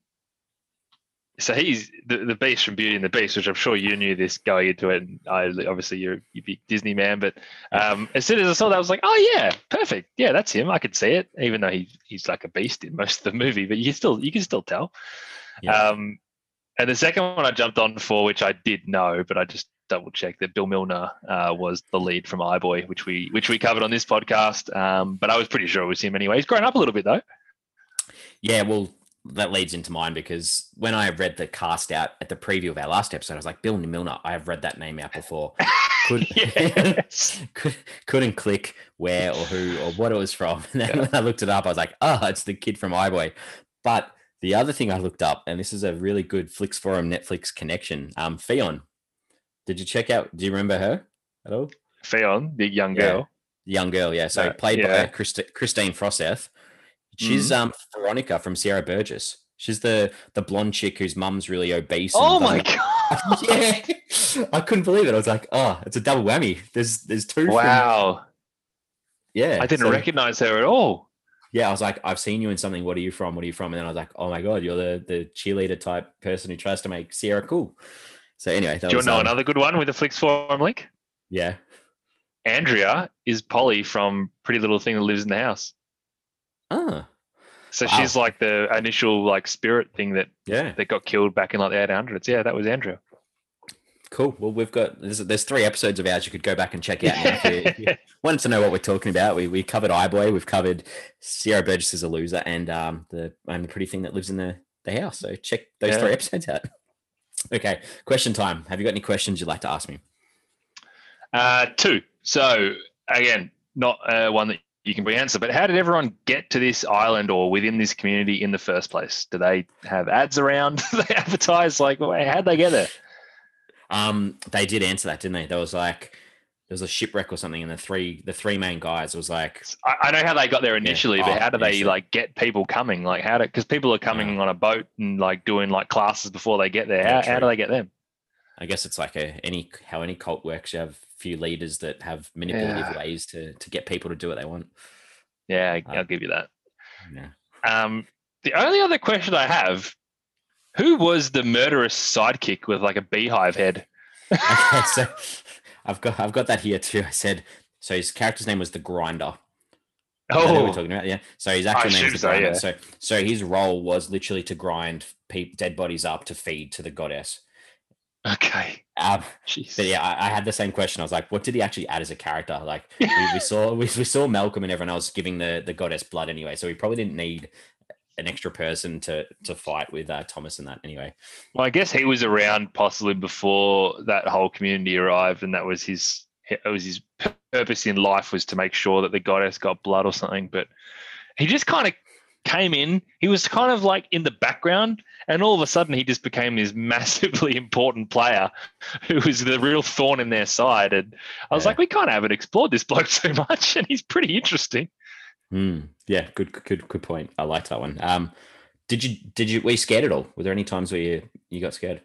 so he's the, the beast from Beauty and the Beast, which I'm sure you knew this going into it. And I obviously you're you big Disney man, but um, as soon as I saw that, I was like, oh yeah, perfect, yeah, that's him. I could see it, even though he he's like a beast in most of the movie, but you can still you can still tell. Yeah. Um, And the second one I jumped on for, which I did know, but I just double checked that Bill Milner uh, was the lead from iBoy, which we which we covered on this podcast. Um, but I was pretty sure it was him anyway. He's grown up a little bit though. Yeah, well, that leads into mine because when I read the cast out at the preview of our last episode, I was like, Bill Milner, I have read that name out before. Could, Yes. could, couldn't click where or who or what it was from. And then Yeah. when I looked it up, I was like, oh, it's the kid from iBoy. But the other thing I looked up, and this is a really good Flix Forum Netflix connection, um, Ffion. Did you check out? Do you remember her at all? Ffion, the young girl. The young girl, yeah. So No, played yeah. by Christi- Kristine Froseth. She's um Veronica from Sierra Burgess. She's the the blonde chick whose mum's really obese. Oh my god! yeah, I couldn't believe it. I was like, oh, it's a double whammy. There's there's two. from- Wow, yeah, I didn't so- recognize her at all. Yeah, I was like, I've seen you in something. What are you from? What are you from? And then I was like, oh my god, you're the the cheerleader type person who tries to make Sierra cool. So anyway, that Do you was know um, another good one with a Flix Forum link? yeah. Andrea is Polly from Pretty Little Thing that lives in the house. Ah, So Wow. she's like the initial like spirit thing that yeah, that got killed back in like the 800s. Yeah, that was Andrea. cool. Well, we've got there's, there's three episodes of ours you could go back and check out. If, you, if you wanted to know what we're talking about, we we covered iBoy, we've covered Sierra Burgess is a loser, and um the and the pretty thing that lives in the the house. So check those Yeah. three episodes out. Okay, question time. Have you got any questions you'd like to ask me? Uh, two. So again, not uh, one that you can answer, but how did everyone get to this island or within this community in the first place? Do they have ads around? Do they advertise? Like, how'd they get there? Um, they did answer that, didn't they? There was like there was a shipwreck or something, and the three the three main guys was like, I, I know how they got there initially, Oh, but how do they like get people coming? Like, how do because people are coming on a boat and like doing like classes before they get there. How, how do they get them? I guess it's like a any how any cult works. You have few leaders that have manipulative Yeah. ways to to get people to do what they want. Yeah, I- Uh, I'll give you that. Yeah. Um, the only other question I have: Who was the murderous sidekick with like a beehive head? Okay, so I've got I've got that here too. I said so. His character's name was the Grinder. Oh, who we're talking about, yeah. So his actual name is the so, Grinder. yeah. So so his role was literally to grind pe- dead bodies up to feed to the goddess. Okay. Um, but yeah, I, I had the same question. I was like, what did he actually add as a character? Like we, we saw we, we saw Malcolm and everyone else giving the the goddess blood anyway, so he probably didn't need an extra person to to fight with uh, Thomas and that anyway. Well, I guess he was around possibly before that whole community arrived, and that was his it was his purpose in life was to make sure that the goddess got blood or something. But he just kind of came in. He was kind of like in the background, and all of a sudden he just became this massively important player who was the real thorn in their side. And I was Yeah. like, we kind of haven't explored this bloke too much, and he's pretty interesting. Hmm. Yeah, good, good, good point. I liked that one. Um, did you did you were you scared at all? Were there any times where you you got scared?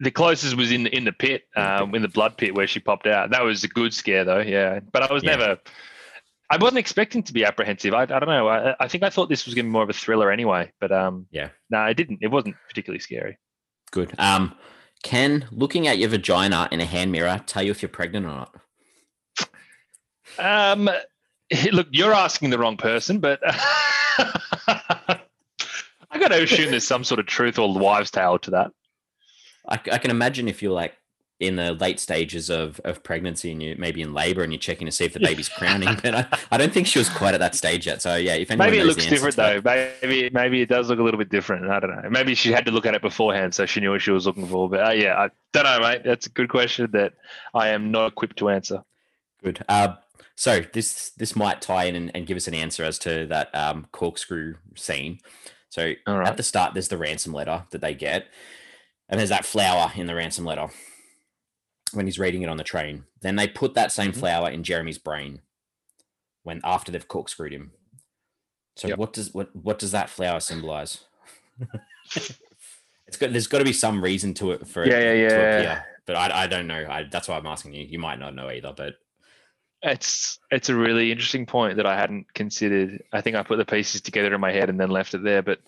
The closest was in the in the pit, In the pit. um, in the blood pit where she popped out. That was a good scare though, yeah. But I was Yeah. never, I wasn't expecting to be apprehensive. I, I don't know. I, I think I thought this was going to be more of a thriller anyway. But um, Yeah. no, it didn't. It wasn't particularly scary. Good. Um, can looking at your vagina in a hand mirror tell you if you're pregnant or not? Um, look, you're asking the wrong person, but I got to assume there's some sort of truth or wives' tale to that. I can imagine if you're like in the late stages of, of pregnancy and you maybe in labor and you're checking to see if the baby's crowning, but I, I don't think she was quite at that stage yet. So yeah, if anyone Maybe it looks different though. Maybe maybe it does look a little bit different. I don't know. Maybe she had to look at it beforehand, so she knew what she was looking for. But uh, yeah, I don't know, mate. That's a good question that I am not equipped to answer. Good. Uh, so this this might tie in and, and give us an answer as to that um, corkscrew scene. So right. at the start, there's the ransom letter that they get, and there's that flower in the ransom letter when he's reading it on the train. Then they put that same Mhm. flower in Jeremy's brain when after they've corkscrewed him. So Yep. what does what what does that flower symbolize? it's got there's got to be some reason to it for it Yeah, yeah, to yeah. appear, but I, I don't know. I, that's why I'm asking you. You might not know either, but It's it's a really interesting point that I hadn't considered. I think I put the pieces together in my head and then left it there. But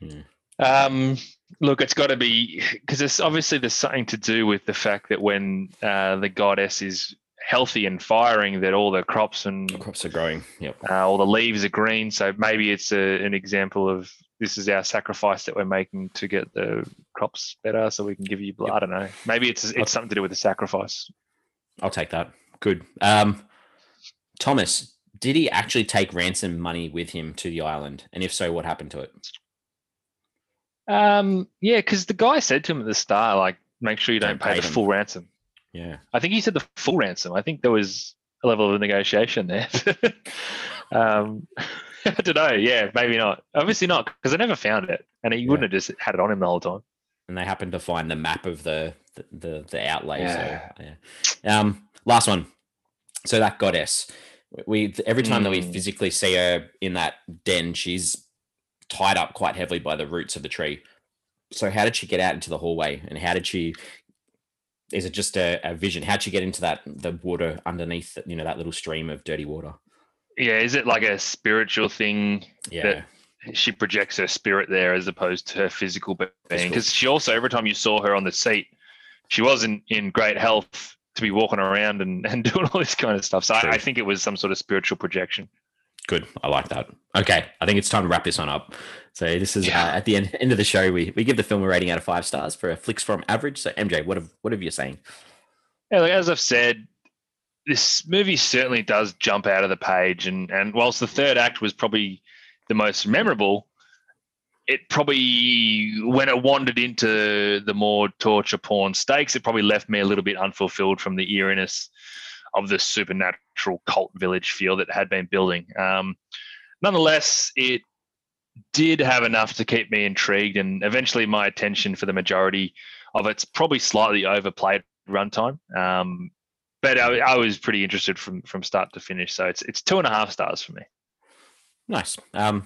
Hmm. Um, look, it's got to be because it's obviously there's something to do with the fact that when uh, the goddess is healthy and firing, that all the crops and the crops are growing. Yep. uh, all the leaves are green. So maybe it's a, an example of this is our sacrifice that we're making to get the crops better, so we can give you blood. I don't know. Maybe it's it's something to do with the sacrifice. I'll take that. Good. Um, Thomas, did he actually take ransom money with him to the island? And if so, what happened to it? Um, yeah, because the guy said to him at the start, like, make sure you don't, Don't pay pay the them. full ransom. Yeah. I think he said the full ransom. I think there was a level of negotiation there. um, I don't know. Yeah, maybe not. Obviously not, because I never found it, and he Yeah. wouldn't have just had it on him the whole time. And they happened to find the map of the the the, the outlay. Yeah. So yeah. Um, last one. So that goddess. We every time that we Mm. physically see her in that den, she's tied up quite heavily by the roots of the tree. So how did she get out into the hallway? And how did she? Is it just a, a vision? How'd she get into that the water underneath? You know that little stream of dirty water. Yeah, is it like a spiritual thing? Yeah, She projects her spirit there as opposed to her physical being. Because she also, every time you saw her on the seat, she wasn't in great health to be walking around and, and doing all this kind of stuff. So I, I think it was some sort of spiritual projection. Good. I like that. Okay, I think it's time to wrap this one up. So this is Yeah. uh, at the end end of the show. We we give the film a rating out of five stars for a Flix Forum average. So MJ, what have what have you saying? Yeah, like as I've said, this movie certainly does jump out of the page, and and whilst the third act was probably the most memorable, it probably when it wandered into the more torture porn stakes, it probably left me a little bit unfulfilled from the eeriness of the supernatural cult village feel that had been building. Um, nonetheless, it did have enough to keep me intrigued, and eventually my attention for the majority of it's probably slightly overplayed runtime. Um, but I, I was pretty interested from from start to finish. So it's it's two and a half stars for me. Nice. Um,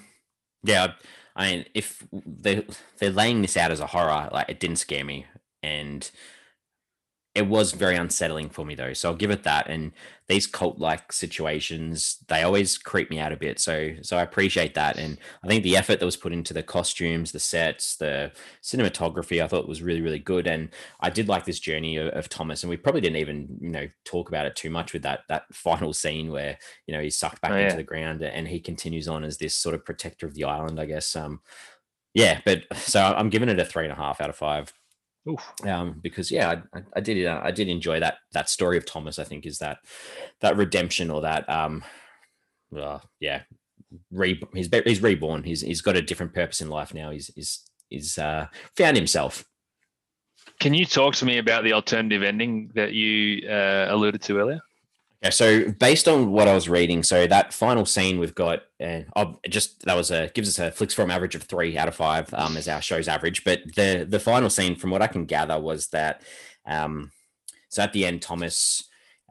yeah. I mean, if they they're laying this out as a horror, like it didn't scare me, and it was very unsettling for me though. So I'll give it that. And these cult like situations, they always creep me out a bit. So so I appreciate that. And I think the effort that was put into the costumes, the sets, the cinematography, I thought was really, really good. And I did like this journey of, of Thomas. And we probably didn't even, you know, talk about it too much with that that final scene where, you know, he's sucked back Oh, into yeah. the ground and he continues on as this sort of protector of the island, I guess. Um yeah, but so I'm giving it a three and a half out of five. Um, because yeah, I, I- I did uh, I did enjoy that that story of Thomas. I think is that that redemption or that um, uh, yeah, re- he's be- he's reborn. He's he's got a different purpose in life now. He's he's he's uh, found himself. Can you talk to me about the alternative ending that you uh, alluded to earlier? Yeah, so based on what I was reading, so that final scene we've got, and uh, just that was a gives us a Flix Forum average of three out of five um, as our show's average. But the the final scene, from what I can gather, was that um, so at the end, Thomas,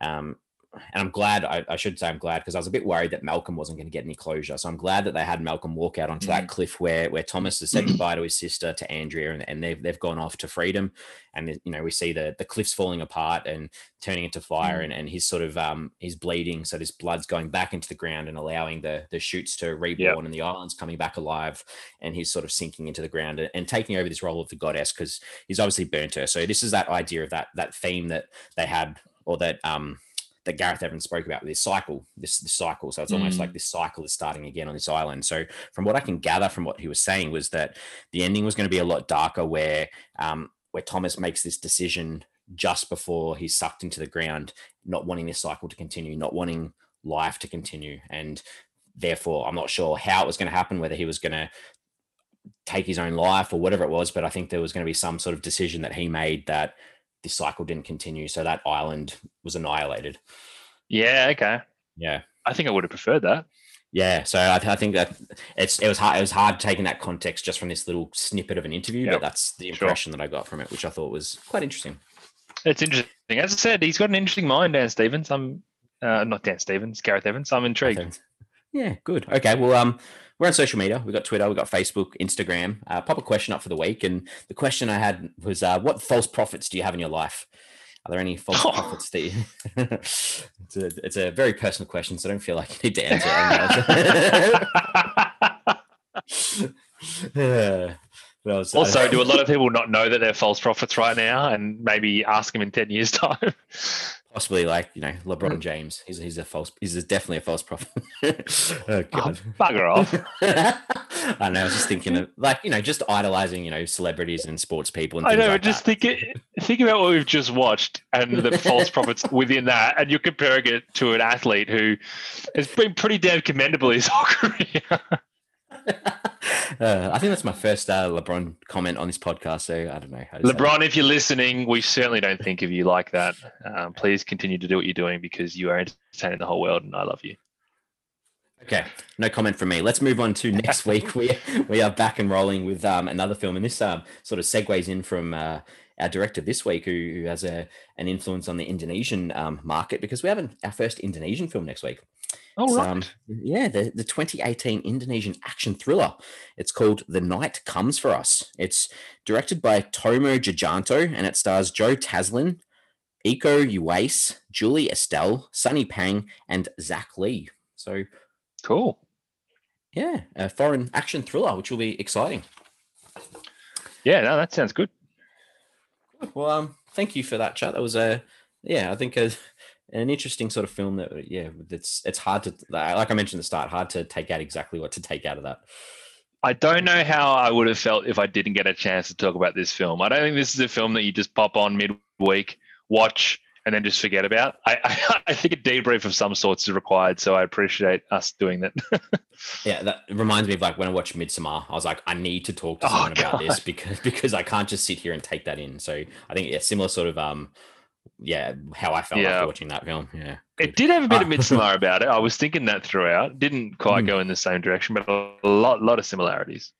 um, and I'm glad I, I should say I'm glad because I was a bit worried that Malcolm wasn't going to get any closure. So I'm glad that they had Malcolm walk out onto that cliff where where Thomas has said goodbye to his sister to Andrea, and, and they've they've gone off to freedom. And you know we see the the cliffs falling apart and turning into fire Mm. and, and he's sort of um he's bleeding so this blood's going back into the ground and allowing the the shoots to reborn and the island's coming back alive and he's sort of sinking into the ground and, and taking over this role of the goddess because he's obviously burnt her so this is that idea of that that theme that they had or that um that Gareth Evans spoke about this cycle, this, this cycle. So it's almost Mm. like this cycle is starting again on this island. So from what I can gather from what he was saying was that the ending was going to be a lot darker, where um, where Thomas makes this decision just before he's sucked into the ground, not wanting this cycle to continue, not wanting life to continue. And therefore, I'm not sure how it was going to happen, whether he was going to take his own life or whatever it was. But I think there was going to be some sort of decision that he made that this cycle didn't continue. So that island was annihilated. Yeah, okay. Yeah. I think I would have preferred that. Yeah, so I, I think that it's it was hard. It was hard taking that context just from this little snippet of an interview, Yep, but that's the sure. impression that I got from it, which I thought was quite interesting. It's interesting. As I said, he's got an interesting mind, Dan Stevens. I'm uh, not Dan Stevens, Gareth Evans. I'm intrigued. Yeah, good. Okay, well, um, we're on social media. We've got Twitter, we've got Facebook, Instagram. Uh, pop a question up for the week, and the question I had was, uh, what false prophets do you have in your life? Are there any false Oh. prophets that you... it's, a, it's a very personal question, so I don't feel like you need to answer it. Uh, was- Also, do a lot of people not know that they're false prophets right now, and maybe ask them in ten years' time? Possibly like you know LeBron mm. James? He's he's a false. He's a, definitely a false prophet. oh ah, god. Bugger off. I know. I was just thinking of like you know just idolizing you know celebrities and sports people and I know, like just that. think think about what we've just watched and the false prophets within that, and you're comparing it to an athlete who has been pretty damn commendable his whole career. uh, I think that's my first uh, LeBron comment on this podcast. So I don't know. how to say. LeBron, if you're listening, we certainly don't think of you like that. Um, please continue to do what you're doing because you are entertaining the whole world, and I love you. Okay, no comment from me. Let's move on to next week. We we are back and rolling with um, another film, and this um, sort of segues in from uh, our director this week, who, who has a an influence on the Indonesian um, market because we have an, our first Indonesian film next week. Oh, right. um, yeah, the, the 2018 Indonesian action thriller. It's called The Night Comes for Us. It's directed by Timo Tjahjanto and it stars Joe Taslim, Iko Uwais, Julie Estelle, Sunny Pang, and Zach Lee. So, cool. yeah, a foreign action thriller, which will be exciting. Yeah, no, that sounds good. Well, um, thank you for that chat. That was a, yeah, I think a, an interesting sort of film that, yeah, it's it's hard to, like I mentioned at the start, hard to take out exactly what to take out of that. I don't know how I would have felt if I didn't get a chance to talk about this film. I don't think this is a film that you just pop on midweek, watch, and then just forget about. I, I, I think a debrief of some sorts is required, so I appreciate us doing that. Yeah, that reminds me of like when I watched Midsommar. I was like, I need to talk to Oh, someone about this because because I can't just sit here and take that in. So I think yeah, similar sort of um, yeah, how I felt Yeah. after watching that film. Yeah, it did have a bit of. Midsommar about it. I was thinking that throughout. Didn't quite Mm. go in the same direction, but a lot, lot of similarities.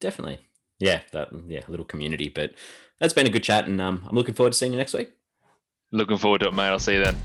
definitely. Yeah, that yeah, a little community. But that's been a good chat, and um, I'm looking forward to seeing you next week. Looking forward to it, mate. I'll see you then.